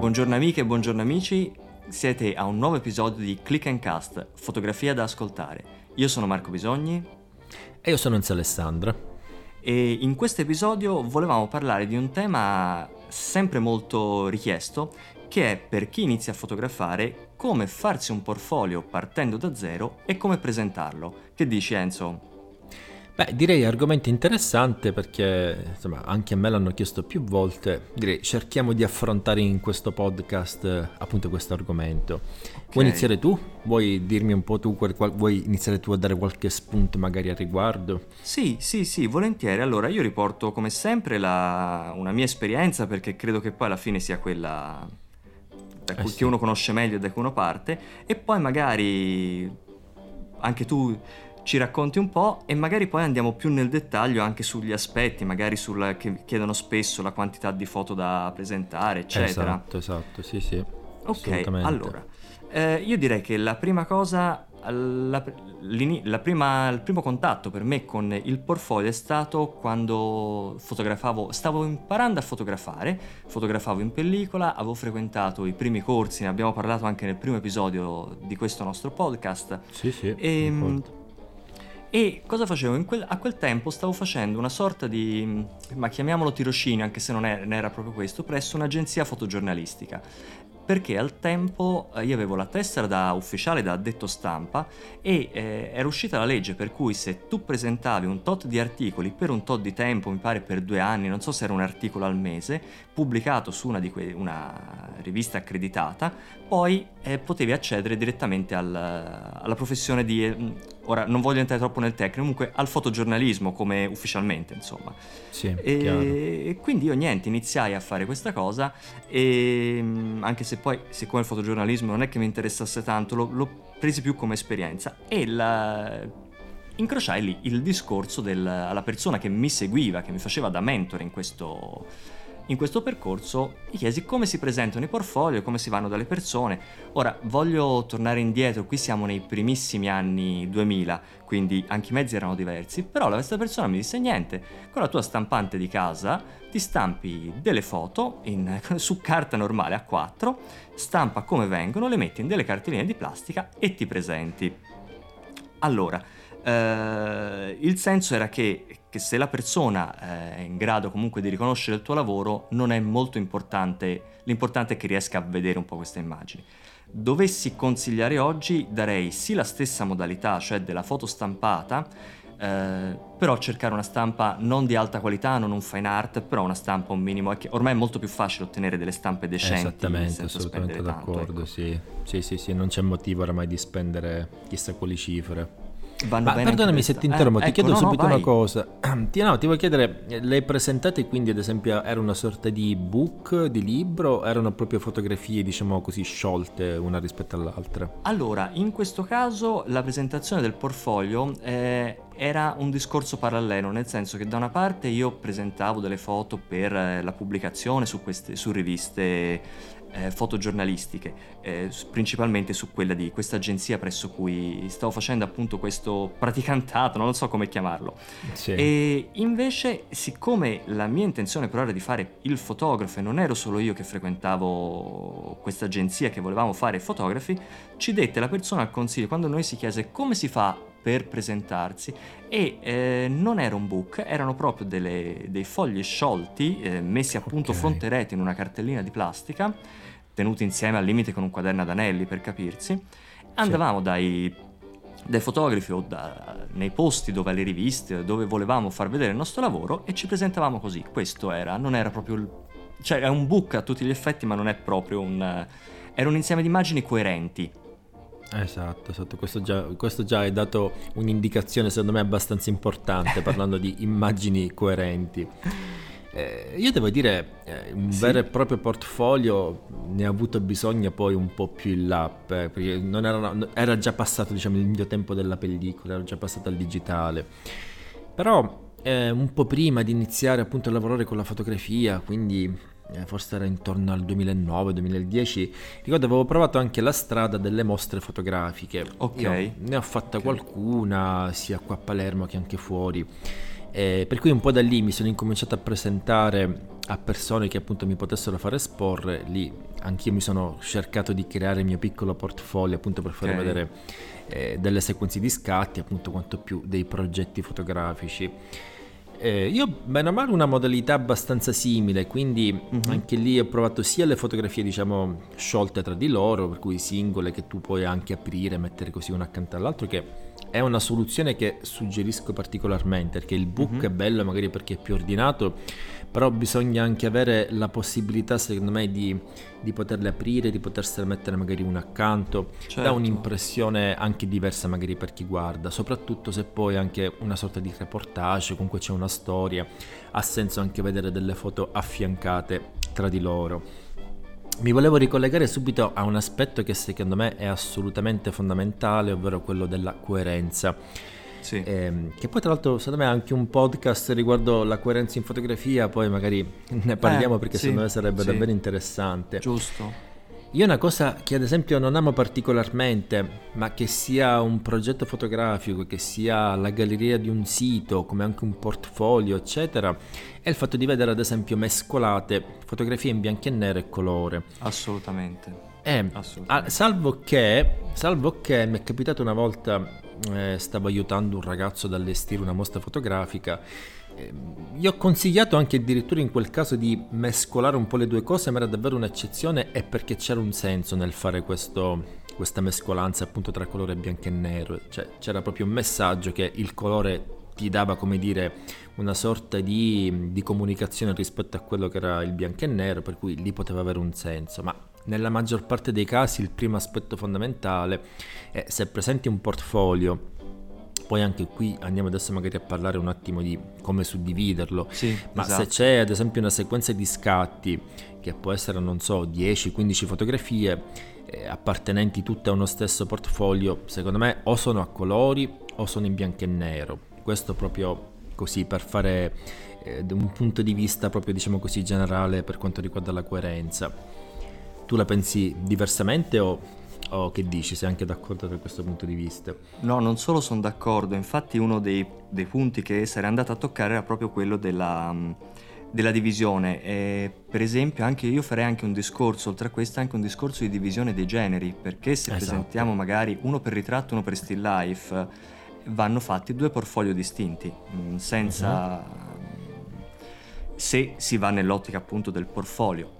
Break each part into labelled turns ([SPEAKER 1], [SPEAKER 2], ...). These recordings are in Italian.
[SPEAKER 1] Buongiorno amiche e buongiorno amici, siete a un nuovo episodio di Click and Cast, fotografia da ascoltare. Io sono Marco Bisogni
[SPEAKER 2] e io sono Enzo Alessandra.
[SPEAKER 1] E in questo episodio volevamo parlare di un tema sempre molto richiesto, che è per chi inizia a fotografare come farsi un portfolio partendo da zero e come presentarlo. Che dici Enzo?
[SPEAKER 2] Beh, direi argomento interessante perché insomma, anche a me l'hanno chiesto più volte. Direi cerchiamo di affrontare in questo podcast eh, appunto questo argomento. Okay. Vuoi iniziare tu? Vuoi dirmi un po' tu, vuoi iniziare tu a dare qualche spunto magari a riguardo?
[SPEAKER 1] Sì, sì, sì, volentieri. Allora io riporto come sempre la... una mia esperienza perché credo che poi alla fine sia quella da cui eh sì. uno conosce meglio e da cui uno parte e poi magari anche tu ci racconti un po' e magari poi andiamo più nel dettaglio anche sugli aspetti, magari sulla, che chiedono spesso la quantità di foto da presentare, eccetera.
[SPEAKER 2] Esatto, esatto, sì, sì.
[SPEAKER 1] Ok, allora, eh, io direi che la prima cosa, la, la prima, il primo contatto per me con il portfolio è stato quando fotografavo, stavo imparando a fotografare, fotografavo in pellicola, avevo frequentato i primi corsi, ne abbiamo parlato anche nel primo episodio di questo nostro podcast.
[SPEAKER 2] Sì, sì.
[SPEAKER 1] E, ehm, e cosa facevo? Quel, a quel tempo stavo facendo una sorta di, ma chiamiamolo tirocinio, anche se non era proprio questo, presso un'agenzia fotogiornalistica perché al tempo eh, io avevo la tessera da ufficiale da addetto stampa e eh, era uscita la legge per cui se tu presentavi un tot di articoli per un tot di tempo, mi pare per due anni, non so se era un articolo al mese, pubblicato su una, que- una rivista accreditata, poi eh, potevi accedere direttamente al, alla professione di... Eh, ora non voglio entrare troppo nel tecnico, comunque al fotogiornalismo come ufficialmente, insomma.
[SPEAKER 2] Sì,
[SPEAKER 1] e, quindi io niente, iniziai a fare questa cosa e anche se poi, siccome il fotogiornalismo non è che mi interessasse tanto, lo, l'ho presi più come esperienza e la, incrociai lì il discorso del, alla persona che mi seguiva, che mi faceva da mentore in questo in questo percorso gli chiesi come si presentano i portfolio, come si vanno dalle persone. Ora voglio tornare indietro, qui siamo nei primissimi anni 2000, quindi anche i mezzi erano diversi, però la questa persona mi disse niente, con la tua stampante di casa ti stampi delle foto in, su carta normale a 4, stampa come vengono, le metti in delle cartoline di plastica e ti presenti. Allora, eh, il senso era che che se la persona eh, è in grado comunque di riconoscere il tuo lavoro non è molto importante, l'importante è che riesca a vedere un po' queste immagini. Dovessi consigliare oggi darei sì la stessa modalità, cioè della foto stampata, eh, però cercare una stampa non di alta qualità, non un fine art, però una stampa un minimo, ormai è molto più facile ottenere delle stampe decenti.
[SPEAKER 2] Esattamente, assolutamente d'accordo, tanto, ecco. sì. sì. Sì, sì, non c'è motivo oramai di spendere chissà quali cifre. Vanno Ma perdonami se ti interrompo, eh, ti ecco, chiedo no, subito no, una cosa. Ti, no, ti voglio chiedere, le presentate quindi ad esempio era una sorta di book, di libro, erano proprio fotografie diciamo così sciolte una rispetto all'altra?
[SPEAKER 1] Allora, in questo caso la presentazione del portfolio eh, era un discorso parallelo, nel senso che da una parte io presentavo delle foto per eh, la pubblicazione su, queste, su riviste eh, fotogiornalistiche, eh, principalmente su quella di questa agenzia presso cui stavo facendo appunto questo praticantato, non so come chiamarlo.
[SPEAKER 2] Sì.
[SPEAKER 1] E invece, siccome la mia intenzione però era di fare il fotografo e non ero solo io che frequentavo questa agenzia che volevamo fare fotografi, ci dette la persona al consiglio quando noi si chiese come si fa per presentarsi e eh, non era un book, erano proprio delle, dei fogli sciolti eh, messi appunto okay. fronte rete in una cartellina di plastica, tenuti insieme al limite con un quaderno ad anelli per capirsi. Andavamo sì. dai, dai, fotografi o da, nei posti dove alle riviste, dove volevamo far vedere il nostro lavoro e ci presentavamo così. Questo era, non era proprio il, cioè è un book a tutti gli effetti, ma non è proprio un... era un insieme di immagini coerenti
[SPEAKER 2] Esatto, esatto. Questo, già, questo già hai dato un'indicazione secondo me abbastanza importante parlando di immagini coerenti. Eh, io devo dire, eh, un sì. vero e proprio portfolio ne ho avuto bisogno poi un po' più in là, eh, perché era, era, già passato diciamo, il mio tempo della pellicola, era già passato al digitale. Però eh, un po' prima di iniziare appunto a lavorare con la fotografia, quindi forse era intorno al 2009-2010, ricordo avevo provato anche la strada delle mostre fotografiche.
[SPEAKER 1] Ok.
[SPEAKER 2] Io ne ho fatta okay. qualcuna, sia qua a Palermo che anche fuori. Eh, per cui un po' da lì mi sono incominciato a presentare a persone che appunto mi potessero fare esporre, lì anch'io mi sono cercato di creare il mio piccolo portfolio appunto per fare okay. vedere eh, delle sequenze di scatti, appunto quanto più dei progetti fotografici. Eh, io bene o male una modalità abbastanza simile, quindi mm-hmm. anche lì ho provato sia le fotografie diciamo sciolte tra di loro, per cui singole che tu puoi anche aprire, mettere così uno accanto all'altro, che è una soluzione che suggerisco particolarmente perché il book mm-hmm. è bello magari perché è più ordinato, però bisogna anche avere la possibilità secondo me di, di poterle aprire, di potersele mettere magari uno accanto, certo. dà un'impressione anche diversa magari per chi guarda, soprattutto se poi anche una sorta di reportage, comunque c'è una storia, ha senso anche vedere delle foto affiancate tra di loro. Mi volevo ricollegare subito a un aspetto che secondo me è assolutamente fondamentale, ovvero quello della coerenza. Sì. Eh, che poi tra l'altro secondo me ha anche un podcast riguardo la coerenza in fotografia, poi magari ne parliamo eh, perché sì, secondo me sarebbe sì. davvero interessante.
[SPEAKER 1] Giusto.
[SPEAKER 2] Io una cosa che ad esempio non amo particolarmente, ma che sia un progetto fotografico, che sia la galleria di un sito, come anche un portfolio, eccetera, è il fatto di vedere ad esempio mescolate fotografie in bianco e nero e colore.
[SPEAKER 1] Assolutamente.
[SPEAKER 2] Eh, Assolutamente. salvo, che, salvo che mi è capitato una volta, eh, stavo aiutando un ragazzo ad allestire una mostra fotografica. Gli ho consigliato anche addirittura in quel caso di mescolare un po' le due cose, ma era davvero un'eccezione e perché c'era un senso nel fare questo, questa mescolanza appunto tra colore bianco e nero, cioè c'era proprio un messaggio che il colore ti dava come dire una sorta di, di comunicazione rispetto a quello che era il bianco e nero, per cui lì poteva avere un senso, ma nella maggior parte dei casi il primo aspetto fondamentale è se presenti un portfolio poi anche qui andiamo adesso magari a parlare un attimo di come suddividerlo,
[SPEAKER 1] sì,
[SPEAKER 2] ma
[SPEAKER 1] esatto.
[SPEAKER 2] se c'è ad esempio una sequenza di scatti che può essere, non so, 10-15 fotografie eh, appartenenti tutte a uno stesso portfolio, secondo me o sono a colori o sono in bianco e nero. Questo proprio così per fare eh, un punto di vista proprio diciamo così generale per quanto riguarda la coerenza. Tu la pensi diversamente o o che dici? Sei anche d'accordo da questo punto di vista?
[SPEAKER 1] No, non solo sono d'accordo, infatti uno dei, dei punti che sarei andato a toccare era proprio quello della, della divisione. E, per esempio, anche io farei anche un discorso, oltre a questo, anche un discorso di divisione dei generi, perché se esatto. presentiamo magari uno per ritratto, uno per still life, vanno fatti due portfolio distinti, senza... Uh-huh. se si va nell'ottica appunto del portfolio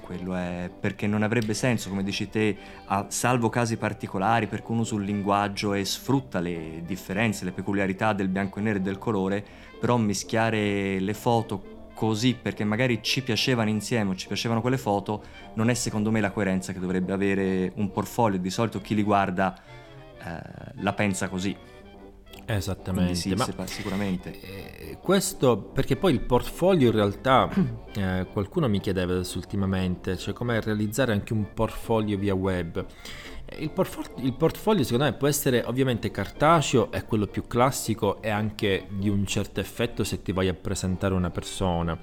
[SPEAKER 1] quello è perché non avrebbe senso, come dici te, a, salvo casi particolari per cui uno usa un linguaggio e sfrutta le differenze, le peculiarità del bianco e nero e del colore, però mischiare le foto così perché magari ci piacevano insieme o ci piacevano quelle foto, non è secondo me la coerenza che dovrebbe avere un portfolio. Di solito chi li guarda eh, la pensa così.
[SPEAKER 2] Esattamente,
[SPEAKER 1] sì, ma sicuramente.
[SPEAKER 2] Eh, questo perché poi il portfolio in realtà eh, qualcuno mi chiedeva adesso ultimamente, cioè come realizzare anche un portfolio via web. Eh, il, portfolio, il portfolio secondo me può essere ovviamente cartaceo, è quello più classico e anche di un certo effetto se ti vai a presentare una persona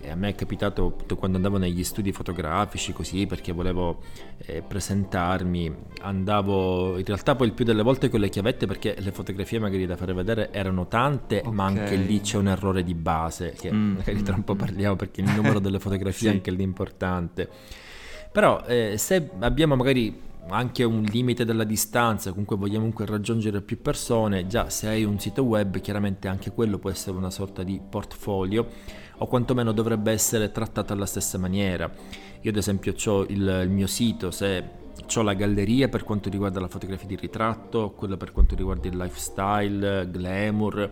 [SPEAKER 2] e a me è capitato quando andavo negli studi fotografici così perché volevo eh, presentarmi, andavo in realtà poi il più delle volte con le chiavette perché le fotografie magari da fare vedere erano tante, okay. ma anche lì c'è un errore di base che mm, magari tra un po' mm, parliamo perché il numero delle fotografie sì. è anche lì importante. Però eh, se abbiamo magari anche un limite della distanza, comunque vogliamo comunque raggiungere più persone, già se hai un sito web chiaramente anche quello può essere una sorta di portfolio o quantomeno dovrebbe essere trattata alla stessa maniera. Io ad esempio ho il, il mio sito, se ho la galleria per quanto riguarda la fotografia di ritratto, quella per quanto riguarda il lifestyle, glamour,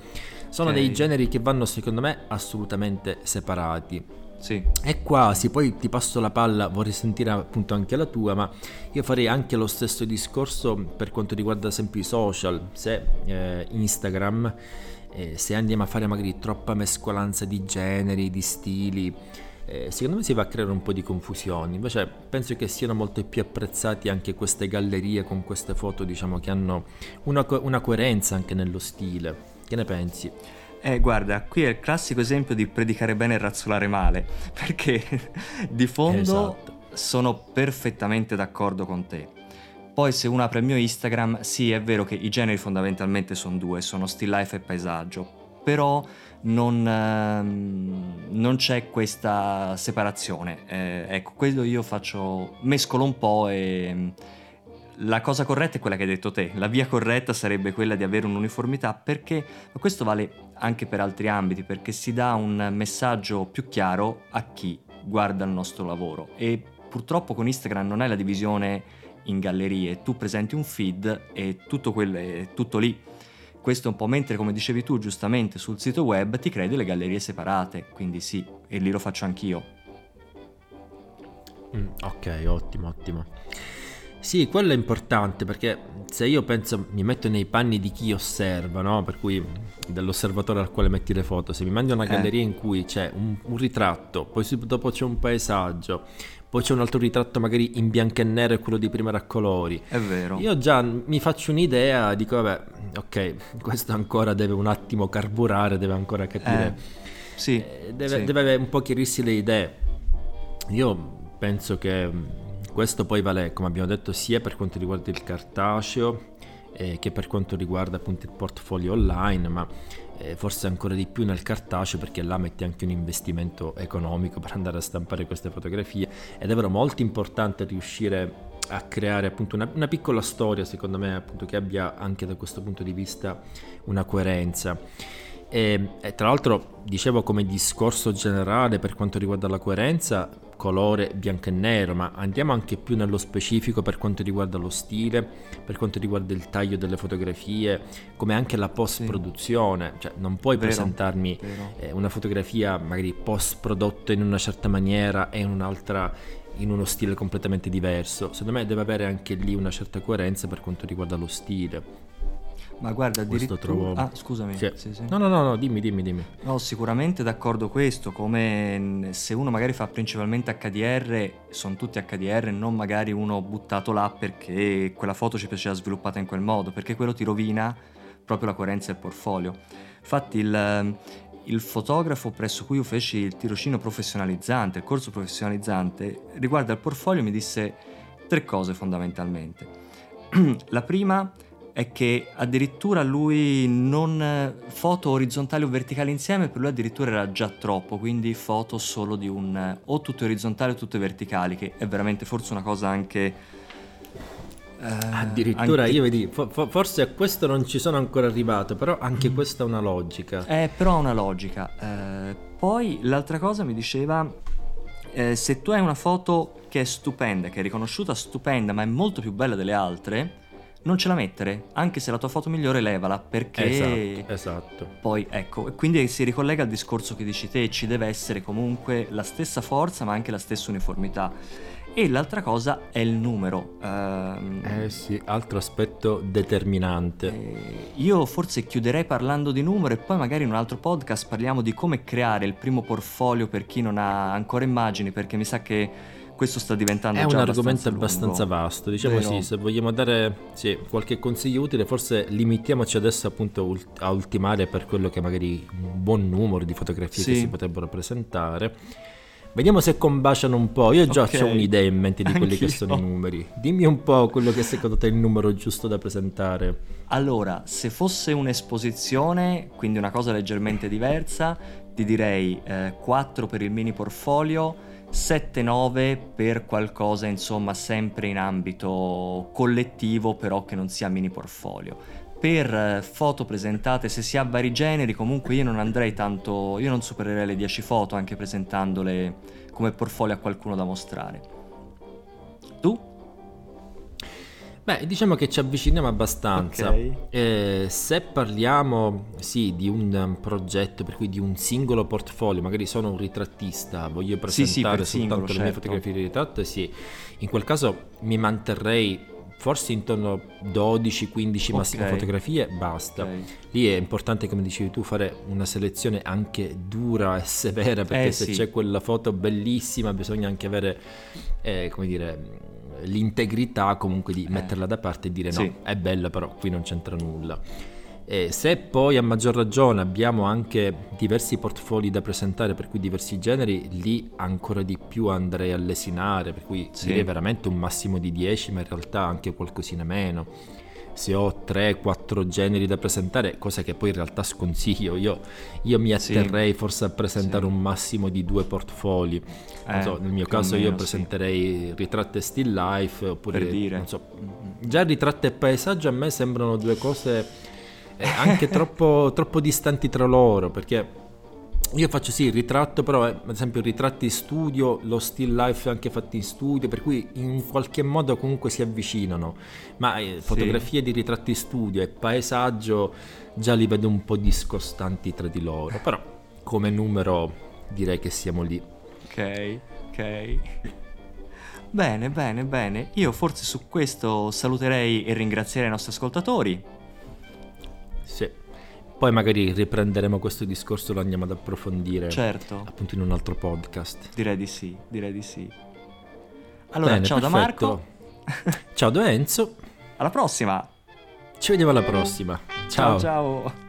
[SPEAKER 2] sono okay. dei generi che vanno secondo me assolutamente separati.
[SPEAKER 1] Sì.
[SPEAKER 2] E quasi, poi ti passo la palla, vorrei sentire appunto anche la tua, ma io farei anche lo stesso discorso per quanto riguarda esempio i social, se eh, Instagram eh, se andiamo a fare magari troppa mescolanza di generi, di stili, eh, secondo me si va a creare un po' di confusione. Invece penso che siano molto più apprezzati anche queste gallerie con queste foto, diciamo, che hanno una, co- una coerenza anche nello stile. Che ne pensi?
[SPEAKER 1] Eh, guarda, qui è il classico esempio di predicare bene e razzolare male, perché di fondo esatto. sono perfettamente d'accordo con te. Poi se uno apre il mio Instagram, sì è vero che i generi fondamentalmente sono due, sono still life e paesaggio, però non, ehm, non c'è questa separazione. Eh, ecco, quello io faccio, mescolo un po' e la cosa corretta è quella che hai detto te, la via corretta sarebbe quella di avere un'uniformità perché questo vale anche per altri ambiti, perché si dà un messaggio più chiaro a chi guarda il nostro lavoro e purtroppo con Instagram non è la divisione in gallerie, tu presenti un feed e tutto, quello è tutto lì. Questo un po' mentre, come dicevi tu giustamente, sul sito web ti crei delle gallerie separate, quindi sì, e lì lo faccio anch'io.
[SPEAKER 2] Mm, ok, ottimo, ottimo. Sì, quello è importante perché se io penso, mi metto nei panni di chi osserva, no? per cui dell'osservatore al quale metti le foto, se mi mandi una eh. galleria eh. in cui c'è un, un, ritratto, poi dopo c'è un paesaggio, poi c'è un altro ritratto magari in bianco e nero e quello di prima era a colori.
[SPEAKER 1] È vero.
[SPEAKER 2] Io già mi faccio un'idea, dico vabbè, ok, questo ancora deve un attimo carburare, deve ancora capire.
[SPEAKER 1] Eh, sì,
[SPEAKER 2] eh, deve,
[SPEAKER 1] sì.
[SPEAKER 2] deve un po' chiarirsi le idee. Io penso che questo poi vale, come abbiamo detto, sia per quanto riguarda il cartaceo eh, che per quanto riguarda appunto il portfolio online, ma eh, forse ancora di più nel cartaceo perché là metti anche un investimento economico per andare a stampare queste fotografie ed è vero molto importante riuscire a creare appunto una, una piccola storia secondo me appunto che abbia anche da questo punto di vista una coerenza. E, e, tra l'altro dicevo come discorso generale per quanto riguarda la coerenza, colore bianco e nero, ma andiamo anche più nello specifico per quanto riguarda lo stile, per quanto riguarda il taglio delle fotografie, come anche la post produzione, sì. cioè non puoi vero, presentarmi. Eh, una fotografia magari post prodotta in una certa maniera e in un'altra in uno stile completamente diverso. Secondo me deve avere anche lì una certa coerenza per quanto riguarda lo stile.
[SPEAKER 1] Ma guarda, addirittura...
[SPEAKER 2] Trovo...
[SPEAKER 1] Ah, scusami.
[SPEAKER 2] Sì. Sì, sì. No, no, no, no, dimmi, dimmi, dimmi.
[SPEAKER 1] No, sicuramente d'accordo questo, come se uno magari fa principalmente HDR, sono tutti HDR, non magari uno buttato là perché quella foto ci piaceva sviluppata in quel modo, perché quello ti rovina proprio la coerenza del portfolio. Infatti il, il fotografo presso cui io feci il tirocinio professionalizzante, il corso professionalizzante, riguardo al portfolio mi disse tre cose fondamentalmente. La prima è che addirittura lui non foto orizzontali o verticali insieme per lui addirittura era già troppo quindi foto solo di un o tutte orizzontali o tutte verticali che è veramente forse una cosa anche
[SPEAKER 2] eh, addirittura anche... io vedi fo- forse a questo non ci sono ancora arrivato però anche mm. questa è una logica
[SPEAKER 1] eh però ha una logica eh, poi l'altra cosa mi diceva eh, se tu hai una foto che è stupenda che è riconosciuta stupenda ma è molto più bella delle altre non ce la mettere, anche se la tua foto migliore levala, perché...
[SPEAKER 2] Esatto, esatto.
[SPEAKER 1] Poi ecco, quindi si ricollega al discorso che dici te, ci deve essere comunque la stessa forza ma anche la stessa uniformità. E l'altra cosa è il numero.
[SPEAKER 2] Um, eh sì, altro aspetto determinante.
[SPEAKER 1] Eh, io forse chiuderei parlando di numero e poi magari in un altro podcast parliamo di come creare il primo portfolio per chi non ha ancora immagini, perché mi sa che questo sta diventando
[SPEAKER 2] è
[SPEAKER 1] un
[SPEAKER 2] argomento
[SPEAKER 1] abbastanza,
[SPEAKER 2] abbastanza vasto diciamo Vero. sì se vogliamo dare sì, qualche consiglio utile forse limitiamoci adesso appunto a ultimare per quello che magari un buon numero di fotografie sì. che si potrebbero presentare Vediamo se combaciano un po'. Io già okay. ho un'idea in mente di quelli Anch'io. che sono i numeri. Dimmi un po' quello che secondo te è il numero giusto da presentare.
[SPEAKER 1] Allora, se fosse un'esposizione, quindi una cosa leggermente diversa, ti direi eh, 4 per il mini portfolio, 7-9 per qualcosa insomma sempre in ambito collettivo però che non sia mini portfolio. Per eh, foto presentate se si ha vari generi comunque io non andrei tanto, io non supererei le 10 foto anche presentandole come portfolio a qualcuno da mostrare.
[SPEAKER 2] Beh, diciamo che ci avviciniamo abbastanza.
[SPEAKER 1] Okay.
[SPEAKER 2] Eh, se parliamo, sì, di un progetto, per cui di un singolo portfolio, magari sono un ritrattista, voglio presentare
[SPEAKER 1] sì, sì,
[SPEAKER 2] soltanto
[SPEAKER 1] singolo,
[SPEAKER 2] le mie
[SPEAKER 1] certo.
[SPEAKER 2] fotografie di ritratto, sì, in quel caso mi manterrei forse intorno a 12-15 massime okay. fotografie, basta. Okay. Lì è importante, come dicevi tu, fare una selezione anche dura e severa, perché
[SPEAKER 1] eh,
[SPEAKER 2] se
[SPEAKER 1] sì.
[SPEAKER 2] c'è quella foto bellissima bisogna anche avere, eh, come dire l'integrità comunque di eh. metterla da parte e dire sì. no, è bella però qui non c'entra nulla. E se poi a maggior ragione abbiamo anche diversi portfolio da presentare, per cui diversi generi, lì ancora di più andrei a lesinare, per cui sì. direi veramente un massimo di 10, ma in realtà anche qualcosina meno. Se ho 3-4 generi da presentare, cosa che poi in realtà sconsiglio, io, io mi atterrei sì. forse a presentare sì. un massimo di due portfoli. Eh, so, nel mio caso meno, io presenterei sì. ritratto e still life, oppure per dire. non so, già ritratto e paesaggio a me sembrano due cose eh, anche troppo, troppo distanti tra loro, perché io faccio sì il ritratto, però eh, ad esempio ritratti in studio, lo still life anche fatti in studio, per cui in qualche modo comunque si avvicinano. Ma eh, fotografie di ritratti in studio e paesaggio già li vedo un po' discostanti tra di loro, però come numero direi che siamo lì.
[SPEAKER 1] Ok, ok. Bene, bene, bene. Io forse su questo saluterei e ringrazierei i nostri ascoltatori.
[SPEAKER 2] Sì. Poi magari riprenderemo questo discorso, lo andiamo ad approfondire.
[SPEAKER 1] Certo.
[SPEAKER 2] Appunto in un altro podcast.
[SPEAKER 1] Direi di sì, direi di sì. Allora, Bene, ciao perfetto. da Marco.
[SPEAKER 2] ciao da Enzo.
[SPEAKER 1] Alla prossima.
[SPEAKER 2] Ci vediamo alla prossima. Ciao
[SPEAKER 1] ciao. ciao.